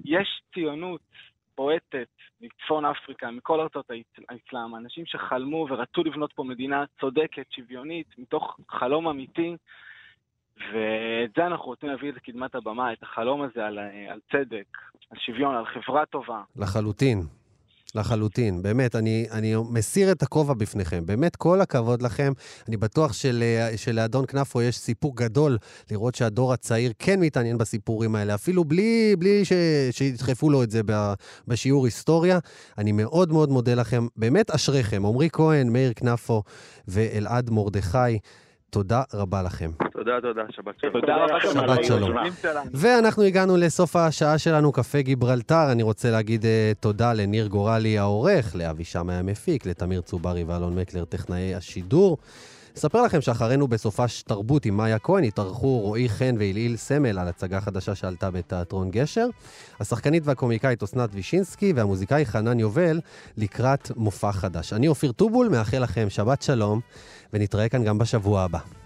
יש ציונות בועטת מצפון אפריקה, מכל ארצות האס- האסלאם, אנשים שחלמו ורצו לבנות פה מדינה צודקת, שוויונית, מתוך חלום אמיתי, ואת זה אנחנו רוצים להביא לקדמת הבמה, את החלום הזה על, אה, על צדק, על שוויון, על חברה טובה. לחלוטין. לחלוטין. באמת, אני, אני מסיר את הכובע בפניכם. באמת, כל הכבוד לכם. אני בטוח של, שלאדון כנפו יש סיפוק גדול לראות שהדור הצעיר כן מתעניין בסיפורים האלה, אפילו בלי, בלי ש, שידחפו לו את זה בשיעור היסטוריה. אני מאוד מאוד מודה לכם. באמת אשריכם. עמרי כהן, מאיר כנפו ואלעד מרדכי. תודה רבה לכם. תודה, תודה, שבת שלום. תודה רבה שבת שלום. ואנחנו הגענו לסוף השעה שלנו, קפה גיברלטר. אני רוצה להגיד uh, תודה לניר גורלי העורך, לאבי שמאי המפיק, לתמיר צוברי ואלון מקלר, טכנאי השידור. אספר לכם שאחרינו בסופש תרבות עם מאיה כהן התארחו רועי חן והילעיל סמל על הצגה חדשה שעלתה בתיאטרון גשר. השחקנית והקומיקאית אסנת וישינסקי והמוזיקאי חנן יובל לקראת מופע חדש. אני אופיר טובול, מאחל לכם שבת שלום, ונתראה כאן גם בשבוע הבא.